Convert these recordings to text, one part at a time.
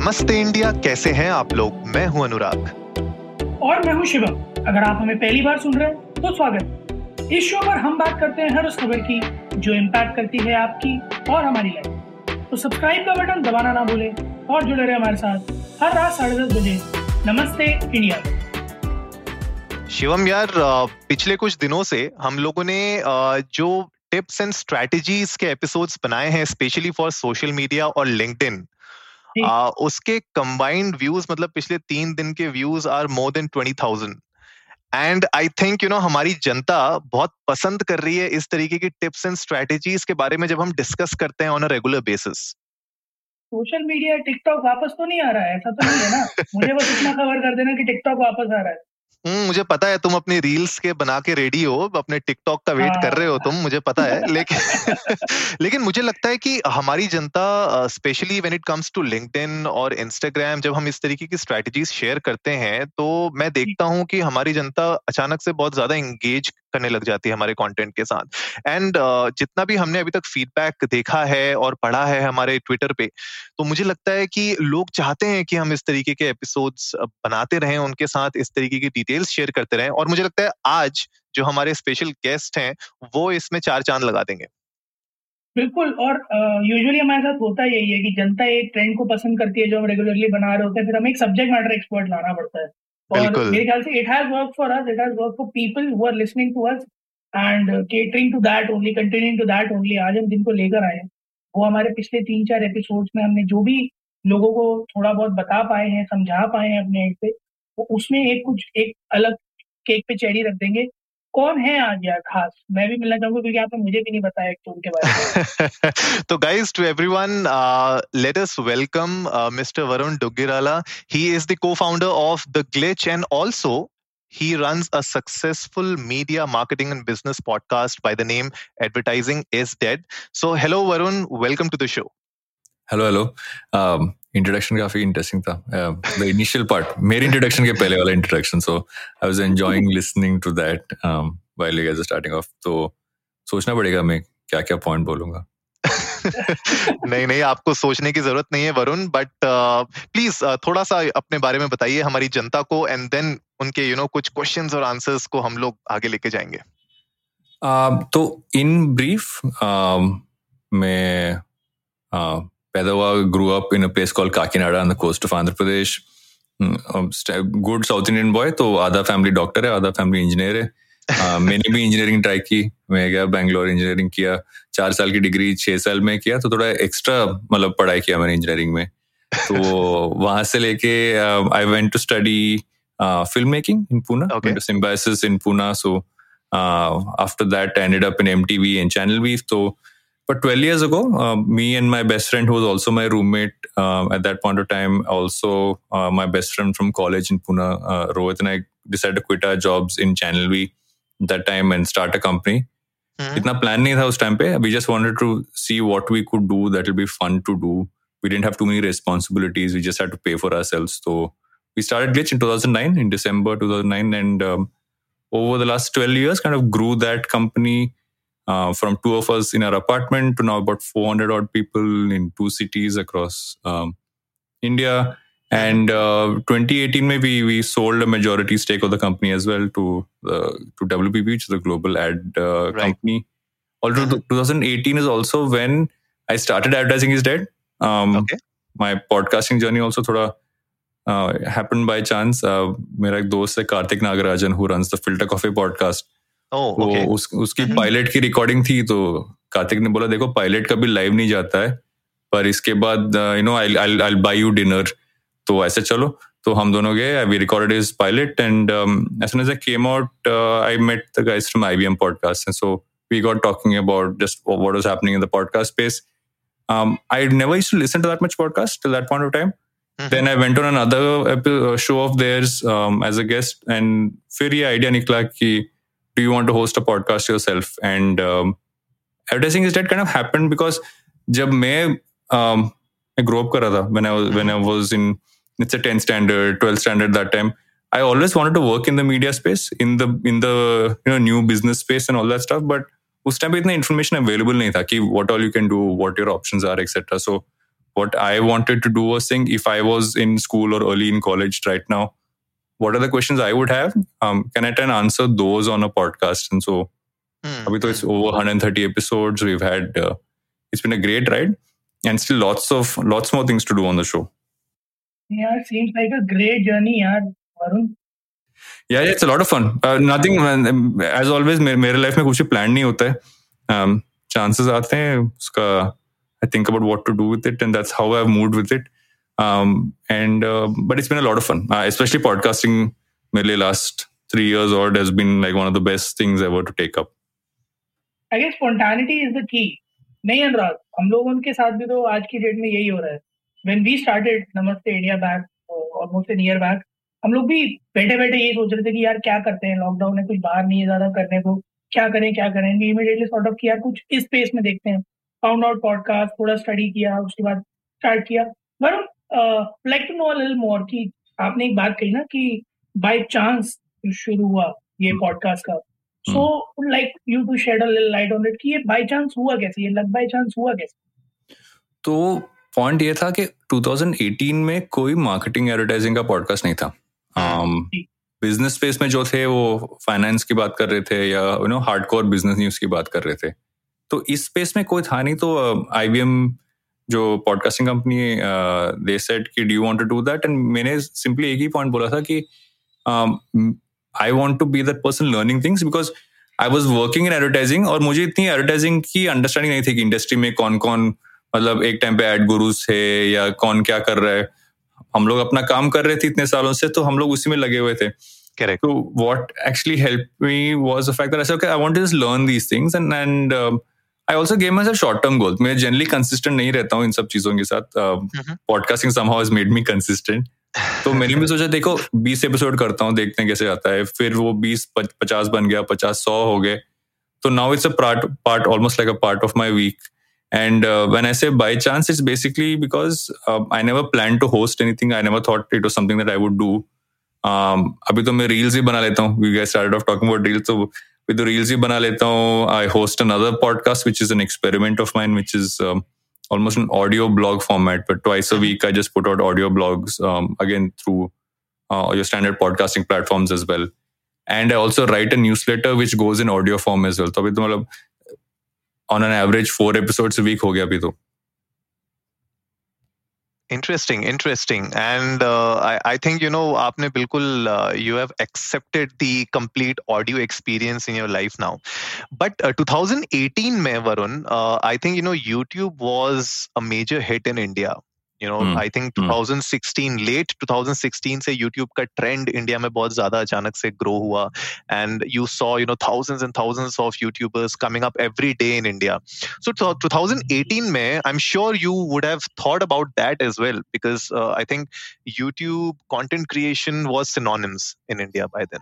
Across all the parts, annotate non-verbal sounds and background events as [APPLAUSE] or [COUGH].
नमस्ते इंडिया कैसे हैं आप लोग? मैं हूँ अनुराग। और मैं हूँ शिवम। अगर आप हमें पहली बार सुन रहे हैं तो स्वागत। इस शो पर हम बात करते हैं हर उस खबर की जो इम्पैक्ट करती है आपकी और हमारी लाइफ तो सब्सक्राइब का बटन दबाना ना भूलें और जुड़े रहे हमारे साथ हर रात साढ़े दस बजे। नमस्ते इंडिया। शिवम यार पिछले कुछ दिनों से हम लोगों ने जो टिप्स एंड स्ट्रेटजीज के एपिसोड्स बनाए हैं स्पेशली फॉर सोशल मीडिया और लिंक्डइन आ, उसके कंबाइंड व्यूज़ मतलब पिछले तीन दिन के views are more than twenty thousand and I think you know हमारी जनता बहुत पसंद कर रही है इस तरीके की टिप्स एंड स्ट्रेटेजीज के बारे में जब हम डिस्कस करते हैं on a regular basis social media TikTok वापस तो नहीं आ रहा है ऐसा तो नहीं है ना। [LAUGHS] मुझे बस इतना खबर कर देना कि टिकटॉक वापस आ रहा है। मुझे पता है तुम अपनी रील्स के बना के रेडी हो अपने टिकटॉक का वेट कर रहे हो तुम मुझे पता है [LAUGHS] लेकिन [LAUGHS] लेकिन मुझे लगता है कि हमारी जनता specially when it comes to LinkedIn और इंस्टाग्राम जब हम इस तरीके की स्ट्रेटजीज शेयर करते हैं तो मैं देखता हूँ कि हमारी जनता अचानक से बहुत ज़्यादा एंगेज करने लग जाती है हमारे कंटेंट के साथ। एंड uh, जितना भी हमने अभी तक फीडबैक देखा है और पढ़ा है हमारे ट्विटर पे तो मुझे लगता है कि लोग चाहते हैं कि हम इस तरीके के एपिसोड्स बनाते रहें उनके साथ इस तरीके की डिटेल्स शेयर करते रहें। और मुझे लगता है आज जो हमारे स्पेशल गेस्ट हैं वो इसमें चार चाँद लगा देंगे। बिल्कुल और यूजुअली uh, हमारे साथ होता यही है कि जनता एक ट्रेंड को पसंद करती है जो हम रेगुलरली बना रहे होते हैं फिर हमें एक सब्जेक्ट मैटर एक्सपर्ट लाना पड़ता है। मेरे ख्याल से it has work for us it has work for people who are listening to us and catering to that only continuing to that only आज हम जिनको लेकर आए वो हमारे पिछले तीन चार एपिसोड्स में हमने जो भी लोगों को थोड़ा बहुत बता पाए हैं, समझा पाए हैं अपने एंड पे तो उसमें एक कुछ, एक अलग केक पे चेरी रख देंगे। कौन है आज यार खास मैं भी मिलना चाहूँगा क्योंकि आपने मुझे भी नहीं बताया तो उनके बारे में तो guys to everyone let us welcome mister Varun Duggirala he is the co-founder of the glitch and also he runs a successful media marketing and business podcast by the name advertising is dead so hello varun welcome to the show hello hello um, introduction काफ़ी interesting था। The initial part मेरे introduction के पहले वाला introduction so I was enjoying listening to that while you guys starting off तो सोचना पड़ेगा मैं क्या क्या पॉइंट बोलूँगा। नहीं नहीं आपको सोचने की ज़रूरत नहीं है Varun but please uh, uh, थोड़ा सा अपने बारे में बताइए हमारी जनता को एंड देन उनके यू you नो know, कुछ क्वेश्चंस और आंसर्स को हम लोग आगे लेके जाएँगे। Uh, तो इन ब्रीफ uh, मैं हुआ grew up in a place called Kakinada on the coast of Andhra Pradesh. Good south Indian boy तो आधा फैमिली डॉक्टर है आधा फैमिली इंजीनियर है। uh, [LAUGHS] मैंने भी इंजीनियरिंग ट्राई की मैं गया बैंगलोर इंजीनियरिंग किया चार साल की डिग्री छह साल में किया तो थोड़ा एक्स्ट्रा मतलब पढ़ाई किया मैंने इंजीनियरिंग में। तो [LAUGHS] वहाँ से लेके I went to study film making in Poona Symbiosis in Poona so after that ended up in MTV and channel V तो But 12 years ago, uh, me and my best friend, who was also my roommate uh, at that point of time, also uh, my best friend from college in Pune, uh, Rohit, and I decided to quit our jobs in Channel V that time and start a company. Mm-hmm. इतना plan नहीं था उस time पे we just wanted to see what we could do that will be fun to do we didn't have too many responsibilities. We just had to pay for ourselves. So we started Glitch in 2009, in December 2009. And um, over the last 12 years, kind of grew that company uh, from two of us in our apartment to now about 400 odd people in two cities across um, India. And uh, 2018, maybe we sold a majority stake of the company as well to uh, to WPP, which is the global ad uh, right. company. Although mm-hmm. 2018 is also when I started advertising is dead. Um, okay. My podcasting journey also thoda uh, happened by chance. Uh, मेरा एक दोस्त है Kartik Nagarajan who runs the Filter Coffee podcast. Oh, okay उस उसकी mm-hmm. Pilot की recording थी तो कार्तिक ने बोला देखो पायलट का भी लाइव नहीं जाता है पर इसके बाद you know I buy you dinner तो ऐसे चलो तो हम दोनों गए we recorded is pilot and came out I met the guys from IBM podcast so we got talking about just what was happening in the podcast space I never used to listen to that much podcast till that point of time then I went on another show of theirs as a guest and फिर ये idea निकला कि do you want to host a podcast yourself? And um, advertising is dead kind of happened because जब मैं um, I grew up Kakinada when I was when I was in it's a 10th standard 12th standard that time I always wanted to work in the media space in the in the you know new business space and all that stuff but उस time पे इतना information available नहीं था कि what all you can do what your options are etcetera so what I wanted to do was saying if I was in school or early in college right now, what are the questions I would have? Um, can I try and answer those on a podcast? And so, mm. it's over 130 episodes. We've had uh, it's been a great ride, and still lots of lots more things to do on the show. Yeah, it seems like a great journey, yeah, Varun. Yeah, it's a lot of fun. Uh, nothing, as always, मेरे life में कुछ plan नहीं होता है. Chances आते हैं उसका I think about what to do with it, and that's how I've moved with it. Um, and uh, but it's been a lot of fun, uh, especially podcasting. Merely last three years or has been like one of the best things ever to take up. I guess spontaneity is the key. नहीं अनुराग हम लोगों के साथ भी तो आज की date में यही हो रहा है when we started Namaste India back almost an year back हम लोग भी बैठे बैठे यही सोच रहे थे कि यार क्या करते हैं लॉकडाउन है कुछ बाहर नहीं है ज्यादा करने को क्या करें क्या करें इमीडिएटली सॉर्ट ऑफ किया कुछ इस स्पेस में देखते हैं फाउंड आउट पॉडकास्ट थोड़ा स्टडी किया उसके बाद स्टार्ट किया Varun like to know little more कि आपने एक बात कही ना कि बाय चांस शुरू हुआ ये पॉडकास्ट का। So like you to shed a little light on it कि ये बाय चांस हुआ कैसे? ये लग बाय चांस हुआ कैसे? तो पॉइंट ये था कि 2018 में कोई मार्केटिंग एडवर्टाइजिंग का पॉडकास्ट नहीं था। बिज़नेस um, स्पेस में जो थे वो फाइनेंस की बात कर रहे थे या you know hardcore business news की बात कर रहे थे। तो इस स्पेस में कोई था नहीं तो आईवीएम जो पॉडकास्टिंग कंपनी दे सेट कि do want to do that and मैंने सिंपली एक ही पॉइंट बोला था कि I want to be that person learning things because I was working in advertising और मुझे इतनी एडवर्टाइजिंग की अंडरस्टैंडिंग नहीं थी कि इंडस्ट्री में कौन कौन मतलब एक टाइम पे एड गुरुज थे या कौन क्या कर रहा है। हम लोग अपना काम कर रहे थे इतने सालों से तो हम लोग उसी में लगे हुए थे। Correct. So what actually helped me was the fact that I said, okay, I want to just learn these things and and uh, I also game as a short term goal मैं generally consistent नहीं रहता हूँ इन सब चीज़ों के साथ। Podcasting somehow has made me consistent तो मैंने भी सोचा देखो बीस एपिसोड करता हूँ देखते हैं कैसे आता है। फिर वो बीस पचास बन गया पचास सौ हो गए। तो now it's a part almost like a part of my week And uh, when I say by chance, it's basically because uh, I never planned to host anything. I never thought it was something that I would do. Um, अभी तो मैं reels ही बना लेता हूँ. We guys started off talking about reels, so with reels ही बना लेता हूँ I host another podcast which is an experiment of mind which is almost an audio blog format but twice a week I just put out audio blog again through your standard podcasting platform as well and I also write a newsletter which goes in audio form as well तो अभी तो मतलब on an average four episode week हो गया अभी तो। Interesting, interesting, and uh, I, I think you know, आपने बिल्कुल uh, you have accepted the complete audio experience in your life now. But uh, 2018 में Varun, uh, I think you know YouTube was a major hit in India. You know I think 2016 late 2016 से YouTube का trend India में बहुत ज़्यादा अचानक से grow हुआ and you saw you know thousands and thousands of YouTubers coming up every day in India so 2018 में I am sure you would have thought about that as well because I think YouTube content creation was synonyms in India by then.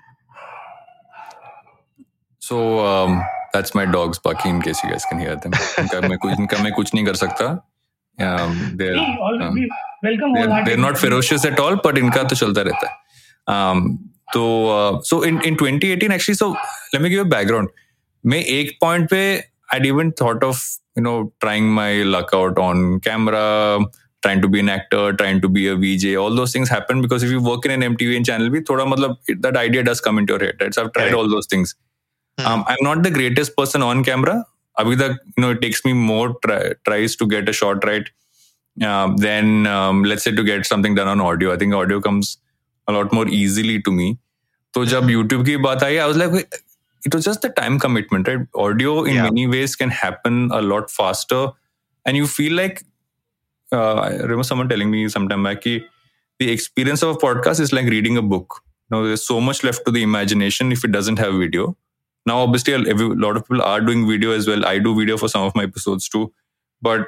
So um, that's my dogs barking in case you guys can hear them. [LAUGHS] इनका मैं कुछ इनका मैं कुछ नहीं कर सकता um, they're, um, they're, not ferocious at all but inka to chalta rehta hai um, तो so in in 2018 actually so let me give a background मैं एक पॉइंट पे I even thought of you know trying my luck out on camera trying to be an actor, trying to be a VJ, all those things happen because if you work in an MTV Channel V, thoda matlab, that idea does come into your head. So I've tried all those things. Hmm. Um, I'm not the greatest person on camera abhi tak, you know, it takes me more try, tries to get a shot right uh, than, um, let's say, to get something done on audio. I think audio comes a lot more easily to me. So, jab YouTube ki baat aayi, I was like, it was just the time commitment, right? Audio in yeah. many ways can happen a lot faster. And you feel like, uh, I remember someone telling me sometime back, the experience of a podcast is like reading a book. You know, there's so much left to the imagination if it doesn't have video Now, obviously, a lot of people are doing video as well. I do video for some of my episodes too. But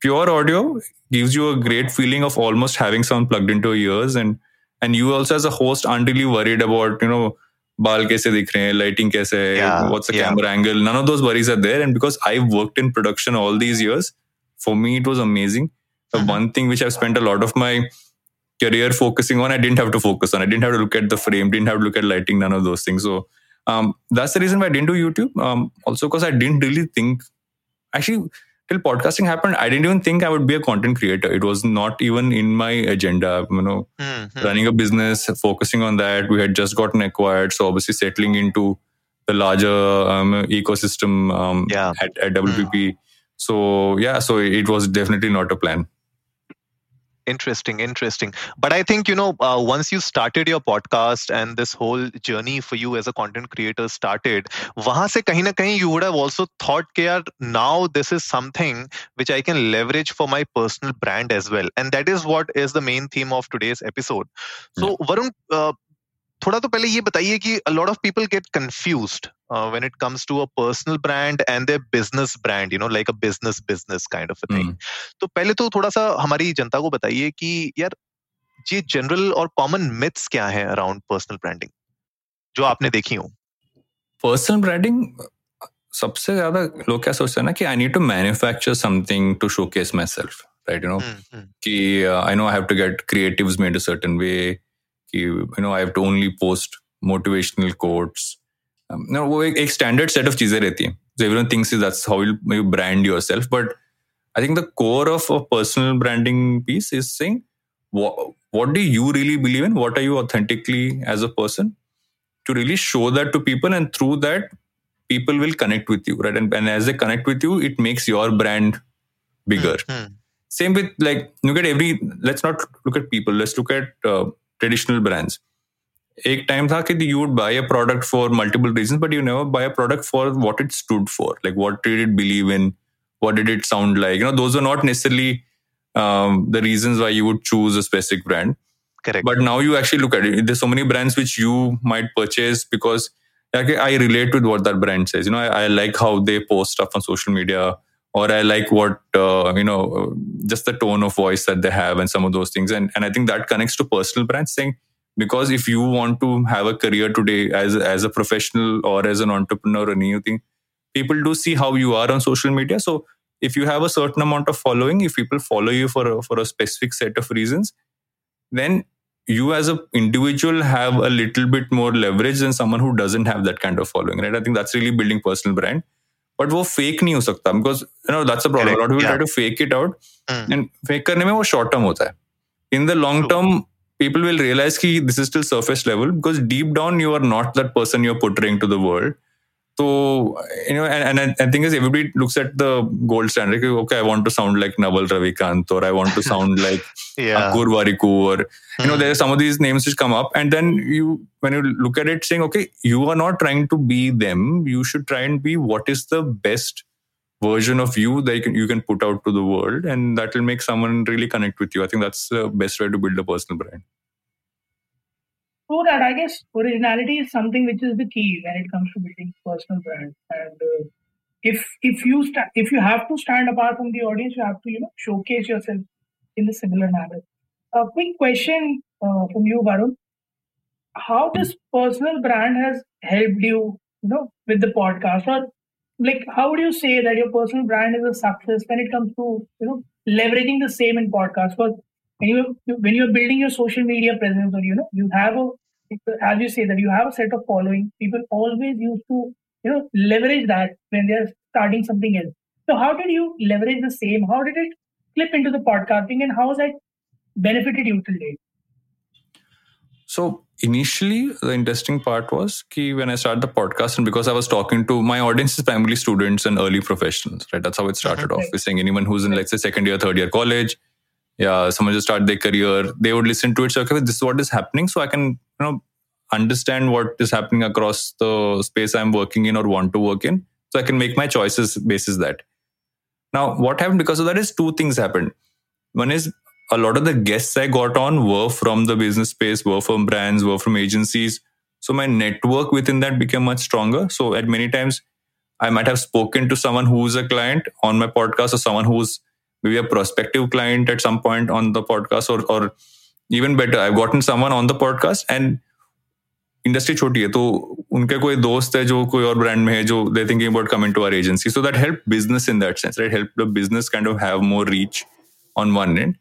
pure audio gives you a great feeling of almost having someone plugged into your ears. And and you also, as a host, aren't really worried about, you know, बाल कैसे दिख रहे हैं lighting कैसे है what's the yeah. camera angle none of those worries are there and because I've worked in production all these years for me it was amazing the mm-hmm. one thing which I've spent a lot of my career focusing on I didn't have to focus on I didn't have to look at the frame didn't have to look at lighting none of those things so um, that's the reason why I didn't do YouTube. Um, also, because I didn't really think. Actually, till podcasting happened, I didn't even think I would be a content creator. It was not even in my agenda. You know, mm-hmm. running a business, focusing on that. We had just gotten acquired, so obviously settling into the larger um, ecosystem um, yeah. at, at WPP. Mm. So yeah, so it was definitely not a plan interesting interesting but i think you know uh, once you started your podcast and this whole journey for you as a content creator started wahan se kahin na kahin you would have also thought that now this is something which i can leverage for my personal brand as well and that is what is the main theme of today's episode so yeah. varun uh, थोड़ा तो पहले ये बताइए कि a lot of people get confused Uh, when it comes to a personal brand and their business brand you know like a business business kind of a thing. Mm. तो पहले तो थोड़ा सा हमारी जनता को बताइए कि यार ये जनरल और कॉमन मिथ्स क्या है अराउंड पर्सनल ब्रांडिंग जो आपने देखी हो। पर्सनल ब्रांडिंग सबसे ज़्यादा लोग क्या सोचते हैं ना कि I need to manufacture something to showcase my self right you know कि I know I have to get creatives made a certain way कि you know I have to only post motivational quotes no वो एक एक standard set of चीजें रहती हैं so everyone thinks that's how you brand yourself but i think the core of a personal branding piece is saying what, what do you really believe in what are you authentically as a person to really show that to people and through that people will connect with you right and, and as they connect with you it makes your brand bigger mm-hmm. same with like look at every let's not look at people let's look at uh, traditional brands एक time था कि you would buy a product for multiple reason but you never buy a product for what it stood for like what did it believe in what did it sound like you know those are not necessarily um, the reasons why you would choose a specific brand correct but now you actually look at it there's so many brands which you might purchase because okay, i relate with what that brand says you know I, I like how they post stuff on social media or I like what uh, you know, just the tone of voice that they have and some of those things. And and I think that connects to personal brands saying because if you want to have a career today as as a professional or as an entrepreneur or anything, people do see how you are on social media. So if you have a certain amount of following, if people follow you for a, for a specific set of reasons, then you as an individual have a little bit more leverage than someone who doesn't have that kind of following right i think that's really building personal brand but वो fake नहीं हो सकता because you know that's a problem not will try to fake it out and fake करने में वो short term होता है in the long term people will realize ki this is still surface level because deep down you are not that person you're portraying to the world so, you know, and, and I think is everybody looks at the gold standard, okay, I want to sound like Naval Ravikant or I want to sound [LAUGHS] like yeah. Ankur Warikoo or, you know, hmm. there are some of these names which come up. And then you, when you look at it saying, okay, you are not trying to be them. You should try and be what is the best version of you that you can, you can put out to the world. And that will make someone really connect with you. I think that's the best way to build a personal brand so that I guess originality is something which is the key when it comes to building personal brand. And uh, if if you sta- if you have to stand apart from the audience, you have to you know showcase yourself in a similar manner. A quick question uh, from you, Varun. How this personal brand has helped you, you know, with the podcast, or like how would you say that your personal brand is a success when it comes to you know leveraging the same in podcast? Because when you when you're building your social media presence or you know you have a as you say that you have a set of following people always used to you know leverage that when they're starting something else. So how did you leverage the same? How did it clip into the podcasting and how has that benefited you till date so initially the interesting part was key when i started the podcast and because i was talking to my audience is primarily students and early professionals right? That's how it started off. We're saying anyone who's in let's say second year third year college yeah someone just start their career they would listen to it. So okay this is what is happening. So i can you know understand what is happening across the space i'm working in or want to work in. So i can make my choices basis that. Now what happened because of that is two things happened. One is a lot of the guests i got on were from the business space were from brands were from agencies so my network within that became much stronger so at many times i might have spoken to someone who's a client on my podcast or someone who's maybe a prospective client at some point on the podcast or or even better i've gotten someone on the podcast and industry छोटी है तो उनके कोई दोस्त है जो कोई और ब्रांड में है जो they thinking about coming to our agency so that help business in that sense right help the business kind of have more reach on one end.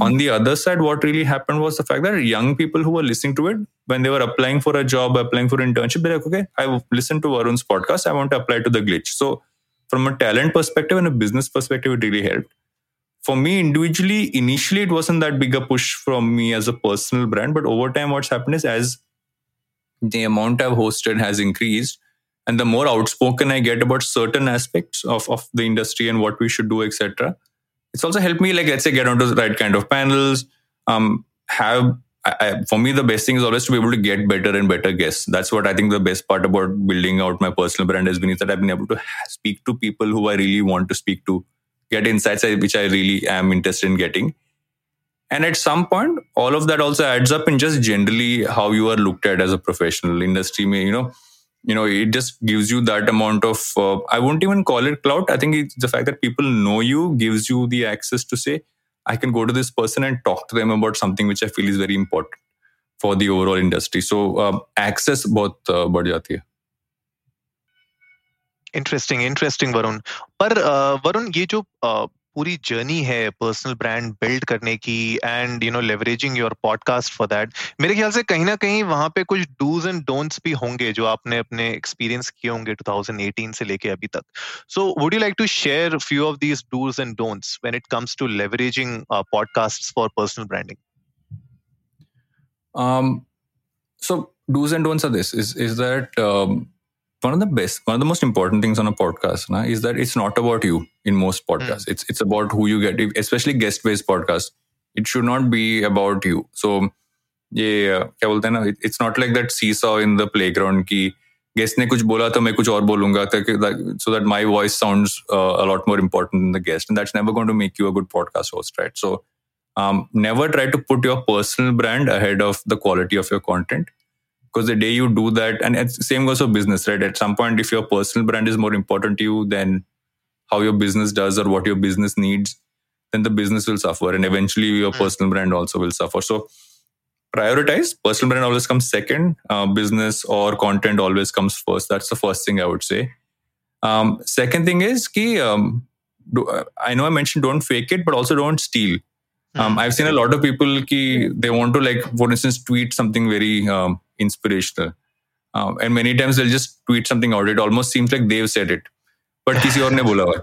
on the other side, what really happened was the fact that young people who were listening to it, when they were applying for a job, applying for internship, they're like, okay, I've listened to Varun's podcast. I want to apply to the glitch. So from a talent perspective and a business perspective, it really helped. For me individually, initially it wasn't that big a push from me as a personal brand, but over time, what's happened is as the amount I've hosted has increased, and the more outspoken I get about certain aspects of, of the industry and what we should do, etc. It's also helped me, like let's say, get onto the right kind of panels, um, have I, I, for me, the best thing is always to be able to get better and better guests. That's what I think the best part about building out my personal brand has been is that I've been able to speak to people who I really want to speak to, get insights which I really am interested in getting. And at some point, all of that also adds up in just generally how you are looked at as a professional industry. May you know, you know, it just gives you that amount of. Uh, I won't even call it clout. I think it's the fact that people know you gives you the access to say, I can go to this person and talk to them about something which I feel is very important for the overall industry. So um, access both uh, बढ़ जाती है. Interesting interesting Varun पर वरुण ये जो पूरी journey है personal brand build करने की and you know leveraging your podcast for that मेरे ख्याल से कहीं ना कहीं वहाँ पे कुछ डूज एंड डोंट्स भी होंगे जो आपने अपने एक्सपीरियंस किए होंगे 2018 से लेके अभी तक. So would you like to share few of these do's and don'ts when it comes to leveraging podcast for personal branding so do's and are this. Is is that um, one of the best, one of the most important things on a podcast na, is that it's not about you in most podcasts. Mm. It's it's about who you get, especially guest based podcasts. It should not be about you. So yeah, क्या बोलते हैं ना it's not like that C saw in the playground की guest ने कुछ बोला तो मैं कुछ और बोलूंगा so that my voice sounds uh, a lot more important than the guest and that's never going to make you a good podcast host right so um, never try to put your personal brand ahead of the quality of your content because the day you do that and same goes for business right? At some point if your personal brand is more important to you than how your business does or what your business needs then the business will suffer and eventually your mm. personal brand also will suffer. So prioritize. Personal brand always comes second. Uh, business or content always comes first. That's the first thing i would say. Um, second thing is key um, do, i know i mentioned don't fake it but also don't steal um, hmm. I've seen a lot of people ki they want to like, for instance, tweet something very um, inspirational, um, and many times they'll just tweet something out. It almost seems like they've said it, but किसी और ने बोला हुआ.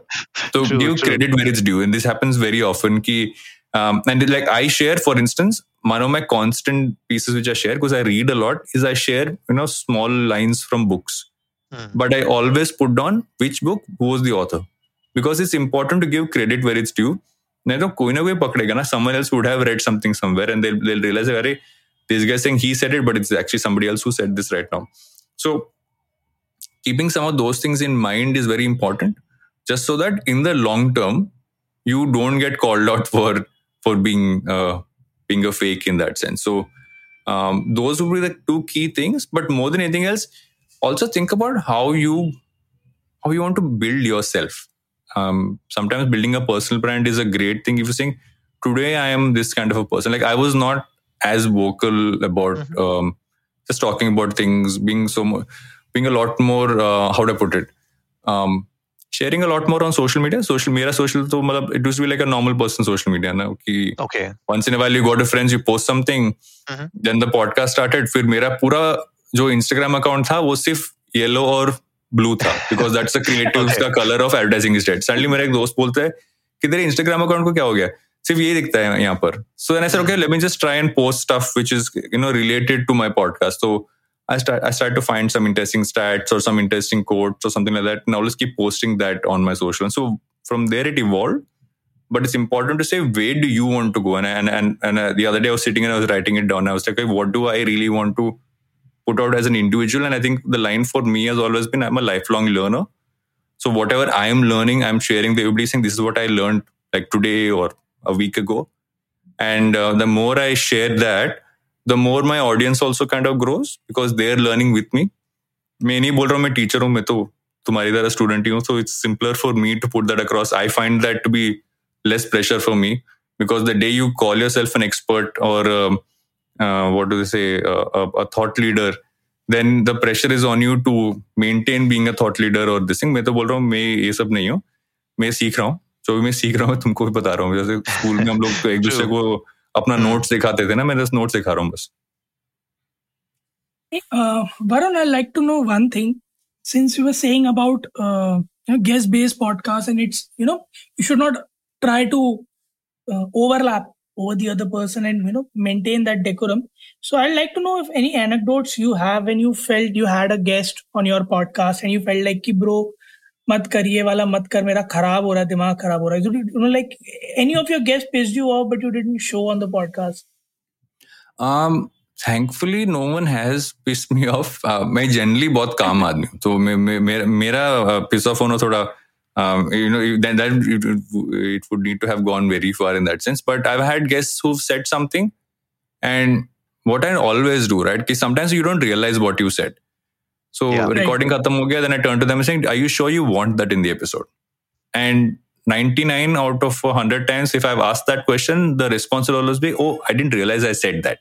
So true, give true. credit where it's due, and this happens very often. Ki, um, and like I share, for instance, one of my constant pieces which I share because I read a lot is I share you know small lines from books, hmm. but I always put down which book, who was the author, because it's important to give credit where it's due नहीं तो कोई ना कोई पकड़ेगा ना someone else would have read something somewhere and they'll, they'll realize अरे this guy saying he said it but it's actually somebody else who said this right now so keeping some of those things in mind is very important just so that in the long term you don't get called out [LAUGHS] for for being uh, being a fake in that sense so um, those would be the two key things but more than anything else also think about how you how you want to build yourself um, sometimes building a personal brand is a great thing. If you're saying, today I am this kind of a person, like I was not as vocal about mm-hmm. um, just talking about things, being so more, being a lot more, uh, how do I put it? Um, sharing a lot more on social media. Social media, social, so it used to be like a normal person social media. Na? Ki okay. Once in a while you go to friends, you post something. Mm-hmm. Then the podcast started. फिर मेरा पूरा जो Instagram account था वो सिर्फ yellow और blue था because that's the creative का colour of advertising is dead suddenly मेरा एक दोस्त बोलता है कि तेरे इंस्टाग्राम अकाउंट को क्या हो गया सिर्फ ये दिखता है यहाँ पर so then I said okay let me just try and post stuff which is you know related to my podcast so I start I started to find some interesting stats or some interesting quotes or something like that. And I'll just keep posting that on my social. And so from there it evolved. But it's important to say where do you want to go? And and and, and uh, the other day I was sitting and I was writing it down. I was like, okay, what do I really want to put out as an individual. And I think the line for me has always been I'm a lifelong learner. So whatever I am learning, I'm sharing the everybody saying this is what I learned like today or a week ago. And uh, the more I share that, the more my audience also kind of grows because they're learning with me. मैं नहीं बोल रहा हूँ मैं teacher हूँ मैं तो तुम्हारी तरह स्टूडेंट ही हूँ so it's simpler for me to put that across I find that to be less pressure for me because the day you call yourself an expert or um, uh, what do they say, uh, a, a, thought leader, then the pressure is on you to maintain being a thought leader or this thing. मैं तो बोल रहा हूँ मैं ये सब नहीं हूँ मैं सीख रहा हूँ जो भी मैं सीख रहा हूँ तुमको भी बता रहा हूँ जैसे स्कूल में हम लोग तो एक दूसरे को अपना नोट्स दिखाते थे ना मैं बस नोट्स दिखा रहा हूँ बस uh, Varun, I'd like to know one thing. Since you were saying about uh, you know guest based podcast and it's you know you should not try to uh, overlap over the other person and you know maintain that decorum so i'd like to know if any anecdotes you have when you felt you had a guest on your podcast and you felt like ki bro मत कर ये वाला मत कर मेरा खराब हो रहा है दिमाग खराब हो रहा है you know like any of your guests pissed you off but you didn't show on the podcast um thankfully no one has pissed me off uh, मैं generally बहुत काम आदमी हूँ तो मेरा piss off होना थोड़ा um, you know then that it, it would need to have gone very far in that sense. But i've had guests who've said something and what i always do right because sometimes you don't realize what you said. So yeah, recording right. khatam ho gaya, then i turn to them and saying are you sure you want that in the episode? And 99 out of 100 times if i've asked that question the response will always be oh i didn't realize i said that.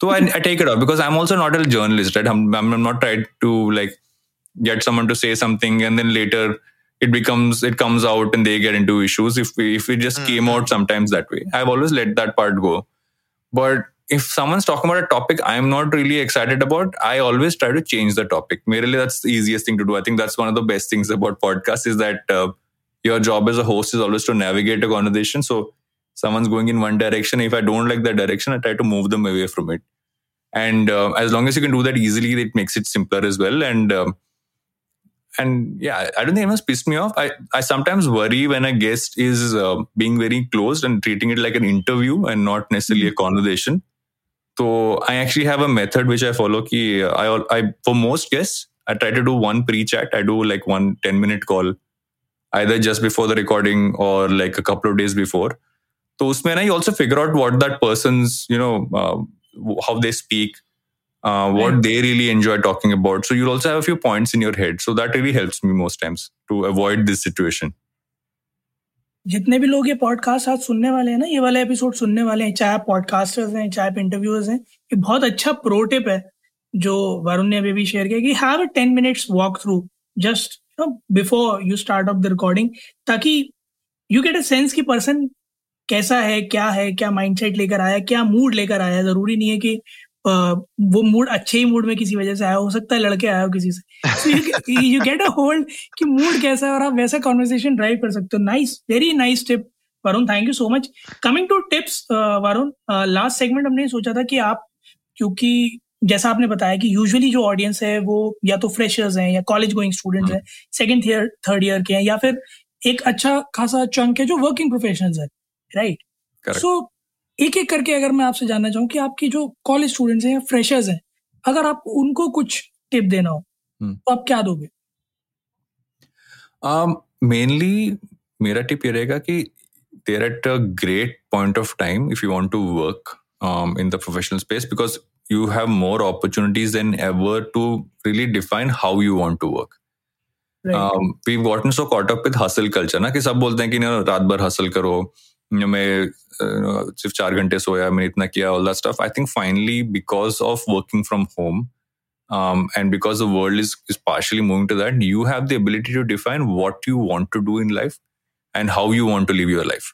So I, I take it off because i'm also not a journalist right? I'm, I'm not trying to like get someone to say something and then later it becomes it comes out and they get into issues if we, if we just mm. came out sometimes that way. I've always let that part go. But if someone's talking about a topic i'm not really excited about i always try to change the topic. Merely that's the easiest thing to do. I think that's one of the best things about podcasts is that uh, your job as a host is always to navigate a conversation. So someone's going in one direction. If i don't like that direction i try to move them away from it. And uh, as long as you can do that easily it makes it simpler as well. And um, and yeah, I don't think anyone's pissed me off. I, I sometimes worry when a guest is uh, being very closed and treating it like an interview and not necessarily mm-hmm. a conversation. So I actually have a method which I follow. Ki I, I for most guests, I try to do one pre-chat. I do like one 10 minute call, either just before the recording or like a couple of days before. So usme na, you also figure out what that person's, you know, uh, how they speak, uh, what right. they really enjoy talking about. So you'll also have a few points in your head. So that really helps me most times to avoid this situation. जितने भी लोग ये podcast आज सुनने वाले हैं ना ये वाले एपिसोड सुनने वाले हैं चाहे आप पॉडकास्टर्स हैं चाहे आप इंटरव्यूअर्स हैं ये बहुत अच्छा प्रो टिप है जो वरुण ने अभी भी शेयर किया कि have a ten minutes walk through just before you start of the recording ताकि यू गेट अ सेंस की पर्सन कैसा है क्या है क्या माइंडसेट लेकर आया क्या मूड लेकर आया जरूरी नहीं है कि वो मूड अच्छे ही मूड में किसी वजह से आया हो सकता है लड़के आया हो किसी से। यू गेट अ होल्ड कि मूड कैसा है और आप वैसा कॉन्वर्सेशन ड्राइव कर सकते हो। Nice very nice tip Varun thank you so much coming to tips Varun last segment हमने सोचा था कि आप क्योंकि जैसा आपने बताया कि यूजुअली जो ऑडियंस है वो या तो फ्रेशर्स हैं या कॉलेज गोइंग स्टूडेंट्स हैं सेकेंड ईयर थर्ड ईयर के हैं या फिर एक अच्छा खासा चंक है जो वर्किंग प्रोफेशनल्स है राइट सो एक एक करके अगर मैं आपसे जानना चाहूँ कि आपकी जो कॉलेज स्टूडेंट्स हैं फ्रेशर्स हैं अगर आप उनको कुछ टिप देना हो हम्म। तो आप क्या दोगे? मेनली um, मेरा टिप ये रहेगा कि there at a great point of time if you want to work in the professional space because you have more opportunities than ever to really define how you want to work we gotten so caught up with hustle culture ना कि सब बोलते हैं कि रात भर hustle करो मैं सिर्फ चार घंटे सोया मैंने इतना किया all that stuff I think finally because of working from home um, and because the world is, is partially moving to that, you have the ability to define what you want to do in life and how you want to live your life.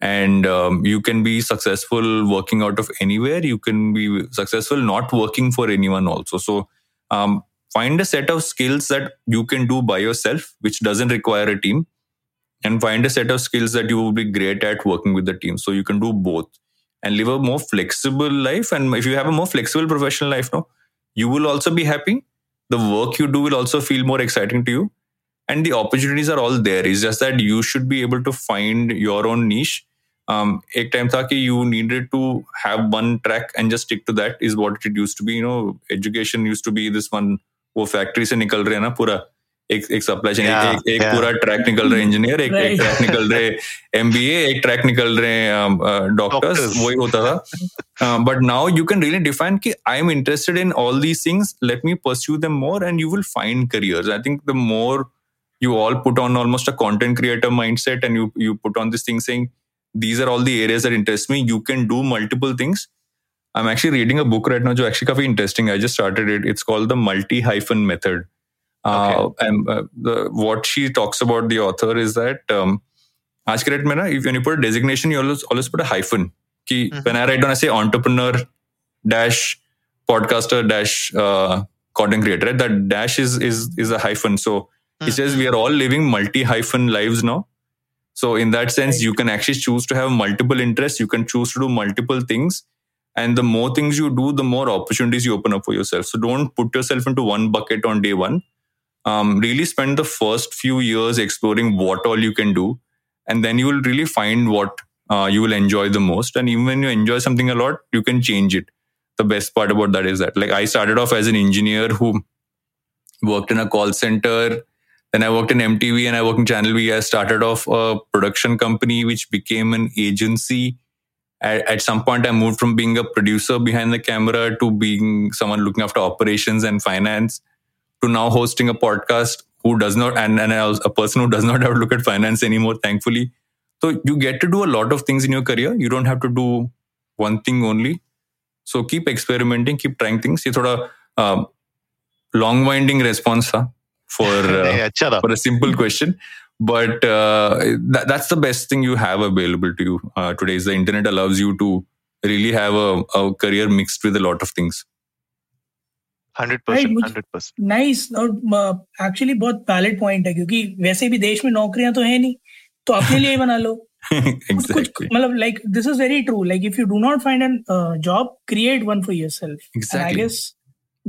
And um, you can be successful working out of anywhere. You can be successful not working for anyone also. So um, find a set of skills that you can do by yourself, which doesn't require a team and find a set of skills that you will be great at working with the team. So you can do both and live a more flexible life. And if you have a more flexible professional life now, you will also be happy. The work you do will also feel more exciting to you. And the opportunities are all there. It's just that you should be able to find your own niche. Um, एक time था कि you needed to have one track and just stick to that is what it used to be. You know, education used to be this one वो factory से निकल रहे हैं ना पूरा एक एक सप्लाई चेन एक एक पूरा ट्रैक निकल रहे इंजीनियर एक एक ट्रैक निकल रहे एमबीए एक ट्रैक निकल रहे डॉक्टर्स वही होता था। But now you can really define कि I am interested in all these things let me pursue them more and you will find careers I think the more you all put on almost a content creator mindset and you you put on this thing saying these are all the areas that interest me you can do multiple things I am actually reading a book right now जो actually काफ़ी interesting है just started it it's called the multi hyphen method Okay. Uh, and uh, the, what she talks about the author is that um, आज के date में ना if when you put a designation you always always put a hyphen कि mm-hmm. when I write down I say entrepreneur dash podcaster dash uh, content creator right that dash is is is a hyphen so mm. it's just we are all living multi hyphen lives now so in that sense right. you can actually choose to have multiple interests you can choose to do multiple things and the more things you do the more opportunities you open up for yourself so don't put yourself into one bucket on day one um, really spend the first few years exploring what all you can do and then you will really find what uh, you will enjoy the most. And even when you enjoy something a lot you can change it. The best part about that is that like i started off as an engineer who worked in a call center then i worked in mtv and i worked in channel v. I started off a production company which became an agency. At, at some point i moved from being a producer behind the camera to being someone looking after operations and finance to now hosting a podcast who does not and, and a person who does not have to look at finance anymore thankfully so you get to do a lot of things in your career you don't have to do one thing only so keep experimenting keep trying things ये थोड़ा uh, long winding response था for [LAUGHS] uh, for a simple question but uh, that, that's the best thing you have available to you uh, today is the internet allows you to really have a, a career mixed with a lot of things Hundred percent hundred percent nice और actually बहुत valid point है क्योंकि वैसे भी देश में नौकरियाँ तो है नहीं तो अपने लिए बना लो मतलब like this is very true like if you do not find a uh, job create one for yourself exactly and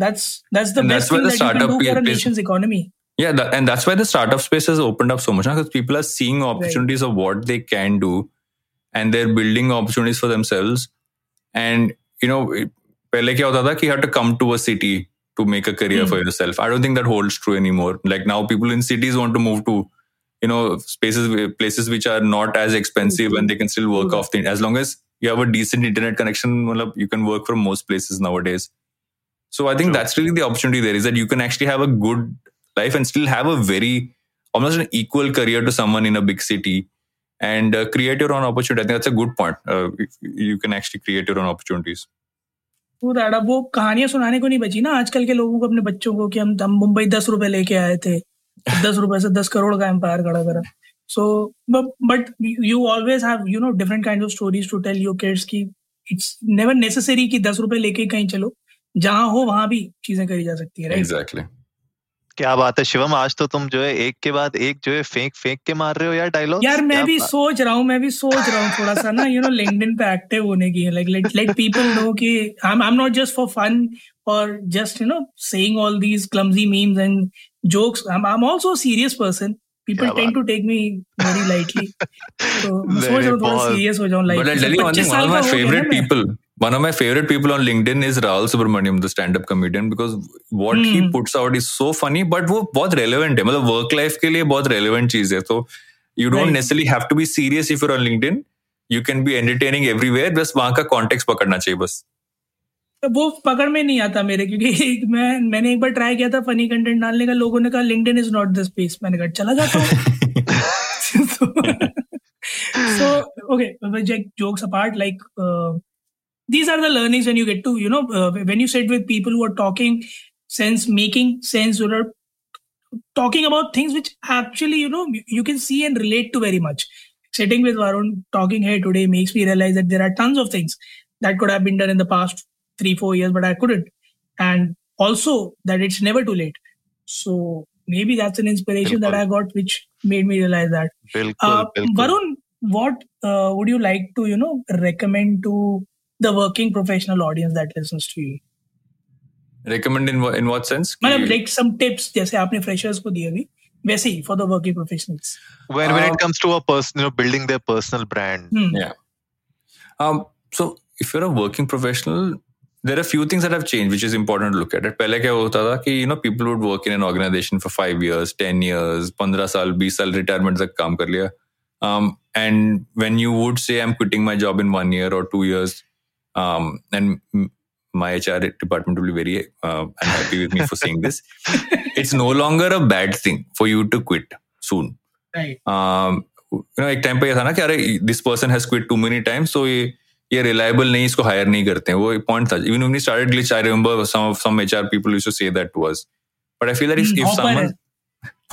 that's that's the and best that's thing the that you can do for a nation's economy yeah that, and that's why the startup space has opened up so much because people are seeing opportunities right. of what they can do and they're building opportunities for themselves and you know पहले क्या होता था कि you have to come to a city to make a career mm. for yourself. I don't think that holds true anymore. Like now, people in cities want to move to, you know, spaces, places which are not as expensive mm-hmm. and they can still work mm-hmm. off things. As long as you have a decent internet connection, you can work from most places nowadays. So I think sure. that's really the opportunity there is that you can actually have a good life and still have a very almost an equal career to someone in a big city and uh, create your own opportunity. I think that's a good point. Uh, you can actually create your own opportunities. अब वो कहानियाँ सुनाने को नहीं बची ना आजकल के लोगों को, अपने बच्चों को कि हम हम मुंबई दस रुपए लेके आए थे। दस रुपए से दस करोड़ का एम्पायर खड़ा करा। So but you always have you know different kind of stories to tell your kids की इट्स नेवर नेसेसरी कि दस रुपए लेके कहीं चलो। जहाँ हो, वहाँ भी चीज़ें करी जा सकती है राइट एग्जैक्टली क्या बात है शिवम आज तो तुम जो है एक के बाद एक जो है फेंक फेंक के मार रहे हो यार डायलॉग यार मैं भी सोच रहा हूँ मैं भी सोच रहा हूँ थोड़ा सा ना यू नो लिंक्डइन पे एक्टिव होने की like let let people know कि I am not just for fun और just you know saying all these clumsy memes and jokes I am also serious person people tend to take me very lightly. so [LAUGHS] मैं सोच रहा हूँ थोड़ा serious हो जाऊँ I'll tell you one thing. One of my favorite people. One of my favorite people on LinkedIn is Rahul Subramaniam, the stand-up comedian, because what mm. he hmm. puts out is so funny, but वो बहुत relevant है मतलब work life के लिए बहुत relevant चीज़ है तो you don't right. necessarily have to be serious if you're on LinkedIn. You can be entertaining everywhere. बस वहाँ का context पकड़ना चाहिए बस वो पकड़ में नहीं आता मेरे क्योंकि मैं मैंने एक बार ट्राई किया था फनी कंटेंट डालने का लोगों ने कहा LinkedIn is not the space मैंने कहा चला जाता हूँ so okay jokes apart like uh, these are the learnings when you get to you know uh, when you sit with people who are talking sense making sense or talking about things which actually you know you can see and relate to very much. Sitting with varun talking here today makes me realize that there are tons of things that could have been done in the past three four years but i couldn't. And also that it's never too late. So maybe that's an inspiration that i got which made me realize that. Uh, varun what uh, would you like to you know recommend to the working professional audience that listens to you recommend in in what sense मतलब like some tips जैसे आपने freshers को दिए अभी वैसे ही for the working professionals when when it uh, comes to a person you know building their personal brand hmm. yeah um so if you're a working professional there are a few things that have changed which is important to look at it पहले क्या होता था कि you know people would work in an organization for 5 years 10 years 15 साल 20 साल retirement तक काम कर लिया um, and when you would say I'm quitting my job in one year or two years um, and my HR department will be very uh, unhappy with me for saying this. [LAUGHS] It's no longer a bad thing for you to quit soon. Right. Um, you know, एक time पे ये था ना कि अरे this person has quit to many times so ये ये reliable नहीं इसको हायर नहीं करते हैं वो एक पॉइंट था even when started glitch I remember some some HR people used to say that to us but I feel that if if someone [LAUGHS]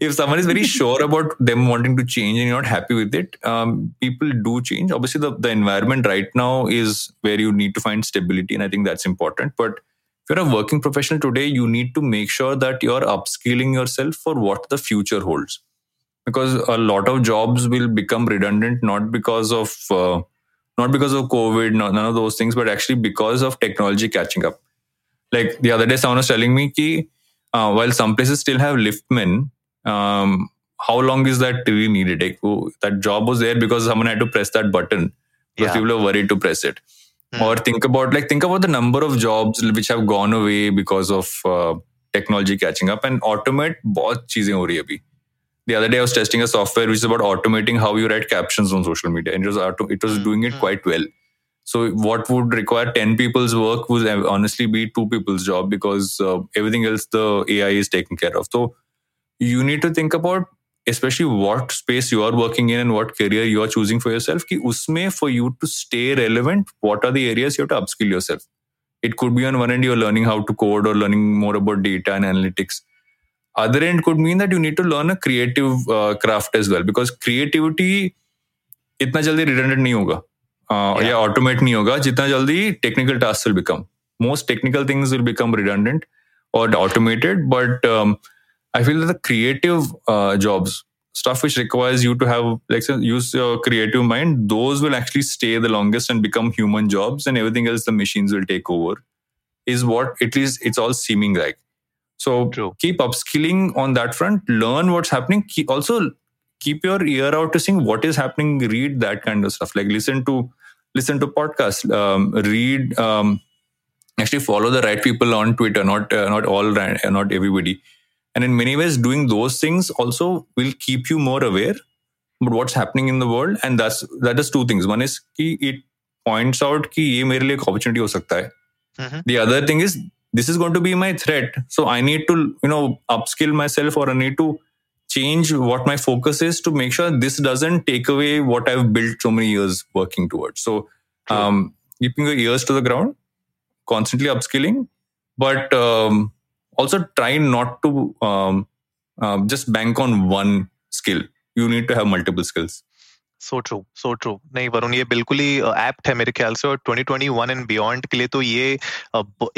if someone is very sure about them wanting to change and you're not happy with it, um, people do change. Obviously, the, the environment right now is where you need to find stability, and I think that's important. But if you're a working professional today, you need to make sure that you're upskilling yourself for what the future holds. Because a lot of jobs will become redundant, not because of uh, not because of COVID, not, none of those things, but actually because of technology catching up. Like the other day, someone was telling me that uh, while some places still have liftmen, um, how long is that really needed? Like, oh, that job was there because someone had to press that button because yeah. people are worried to press it. Mm. Or think about like think about the number of jobs which have gone away because of uh, technology catching up and automate both cheesing over here. The other day I was testing a software which is about automating how you write captions on social media and it was, it was hmm. doing it hmm. quite well. So what would require 10 people's work would honestly be two people's job because uh, everything else the AI is taking care of. So you need to think about especially what space you are working in and what career you are choosing for yourself ki usme for you to stay relevant what are the areas you have to upskill yourself it could be on one end you're learning how to code or learning more about data and analytics other end could mean that you need to learn a creative uh, craft as well because creativity इतना जल्दी redundant नहीं होगा uh, yeah. yeah. automate nahi hoga technical tasks will become most technical things will become redundant or automated but um, i feel that the creative uh, jobs stuff which requires you to have like use your creative mind those will actually stay the longest and become human jobs and everything else the machines will take over is what at least it's all seeming like so True. keep upskilling on that front learn what's happening keep also keep your ear out to see what is happening read that kind of stuff. Like listen to listen to podcasts. Um, read um, actually follow the right people on twitter not uh, not all uh, not everybody. And in many ways doing those things also will keep you more aware about what's happening in the world. And that's that is two things. One is ki it points out ki ye mere liye opportunity ho sakta hai. Mm-hmm. The other thing is this is going to be my threat. So i need to you know upskill myself or i need to change what my focus is to make sure this doesn't take away what I've built so many years working towards. So um, keeping your ears to the ground, constantly upskilling, but um, also try not to um, uh, just bank on one skill. You need to have multiple skills so true so true नहीं वरुण ये बिल्कुल ही apt है मेरे ख्याल से और 2021 and beyond के लिए तो ये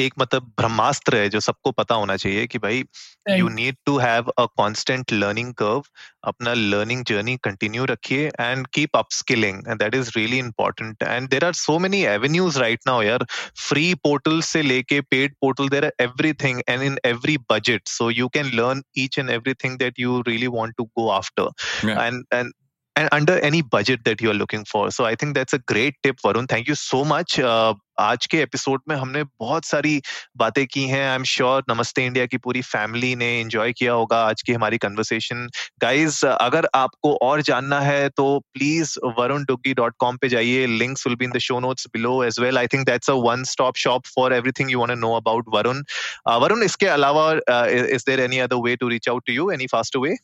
एक मतलब ब्रह्मास्त्र है जो सबको पता होना चाहिए कि भाई you need to have a constant learning curve अपना लर्निंग जर्नी कंटिन्यू रखिए and keep up skilling and that is really important and there are so many avenues right now यार फ्री पोर्टल से लेके paid portal there are everything and in every budget so you can learn each and everything that you really want to go after and and and under any budget that you are looking for. So I think that's a great tip, Varun. Thank you so much. Uh, आज के episode में हमने बहुत सारी बातें की हैं। I am sure Namaste India की पूरी फैमिली ने एंजॉय किया होगा आज की हमारी कन्वर्सेशन गाइस अगर आपको और जानना है तो please Varun Duggi dot com पे जाइए। Links will be in the show notes below as well I think that's a one stop shop for everything you want know about Varun Varun इसके अलावा is there any other way to reach out to you any fast way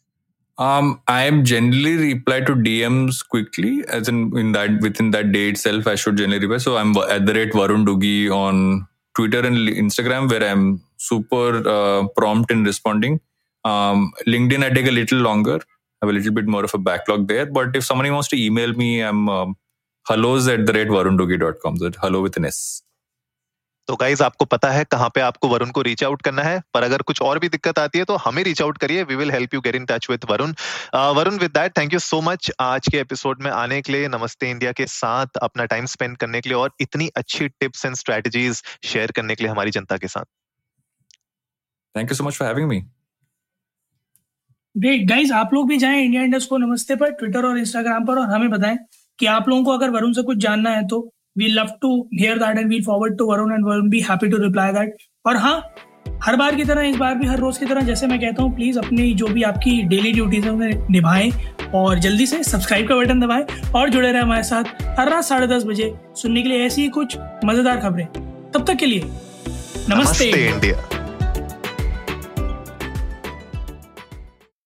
Um, I am generally reply to DMs quickly, as in in that within that day itself, I should generally reply. So I'm at the rate Varun Duggi on Twitter and Instagram, where I'm super uh, prompt in responding. Um, LinkedIn, I take a little longer, have a little bit more of a backlog there. But if somebody wants to email me, I'm um, hellos at the rate varunduggi.com. So hello with an S. तो guys आपको पता है कहाँ पे आपको वरुण को reach out करना है। पर अगर कुछ और भी दिक्कत आती है तो हमें रीच आउट करिए। We will help you get in touch with Varun. Varun with that thank you so much आज के एपिसोड में आने के लिए। नमस्ते इंडिया के साथ अपना टाइम स्पेंड करने के लिए और इतनी अच्छी टिप्स एंड स्ट्रेटजीज शेयर करने के लिए हमारी जनता के साथ। Thank you so much for having me great guys आप लोग भी जाएँ इंडिया इंडस्ट को नमस्ते पर ट्विटर और इंस्टाग्राम पर और हमें बताएँ कि आप लोगों को अगर वरुण से कुछ जानना है तो। We love to hear that and we'll forward to Varun and we'll be happy to reply that. और हाँ हर बार की तरह इस बार भी हर रोज की तरह जैसे मैं कहता हूँ प्लीज़ अपनी जो भी आपकी डेली ड्यूटीज़ है उन्हें निभाएँ और जल्दी से सब्सक्राइब का बटन दबाएँ और जुड़े रहे हमारे साथ हर रात साढ़े दस बजे सुनने के लिए ऐसी ही कुछ मज़ेदार खबरें। तब तक के लिए नमस्ते, नमस्ते इंडिया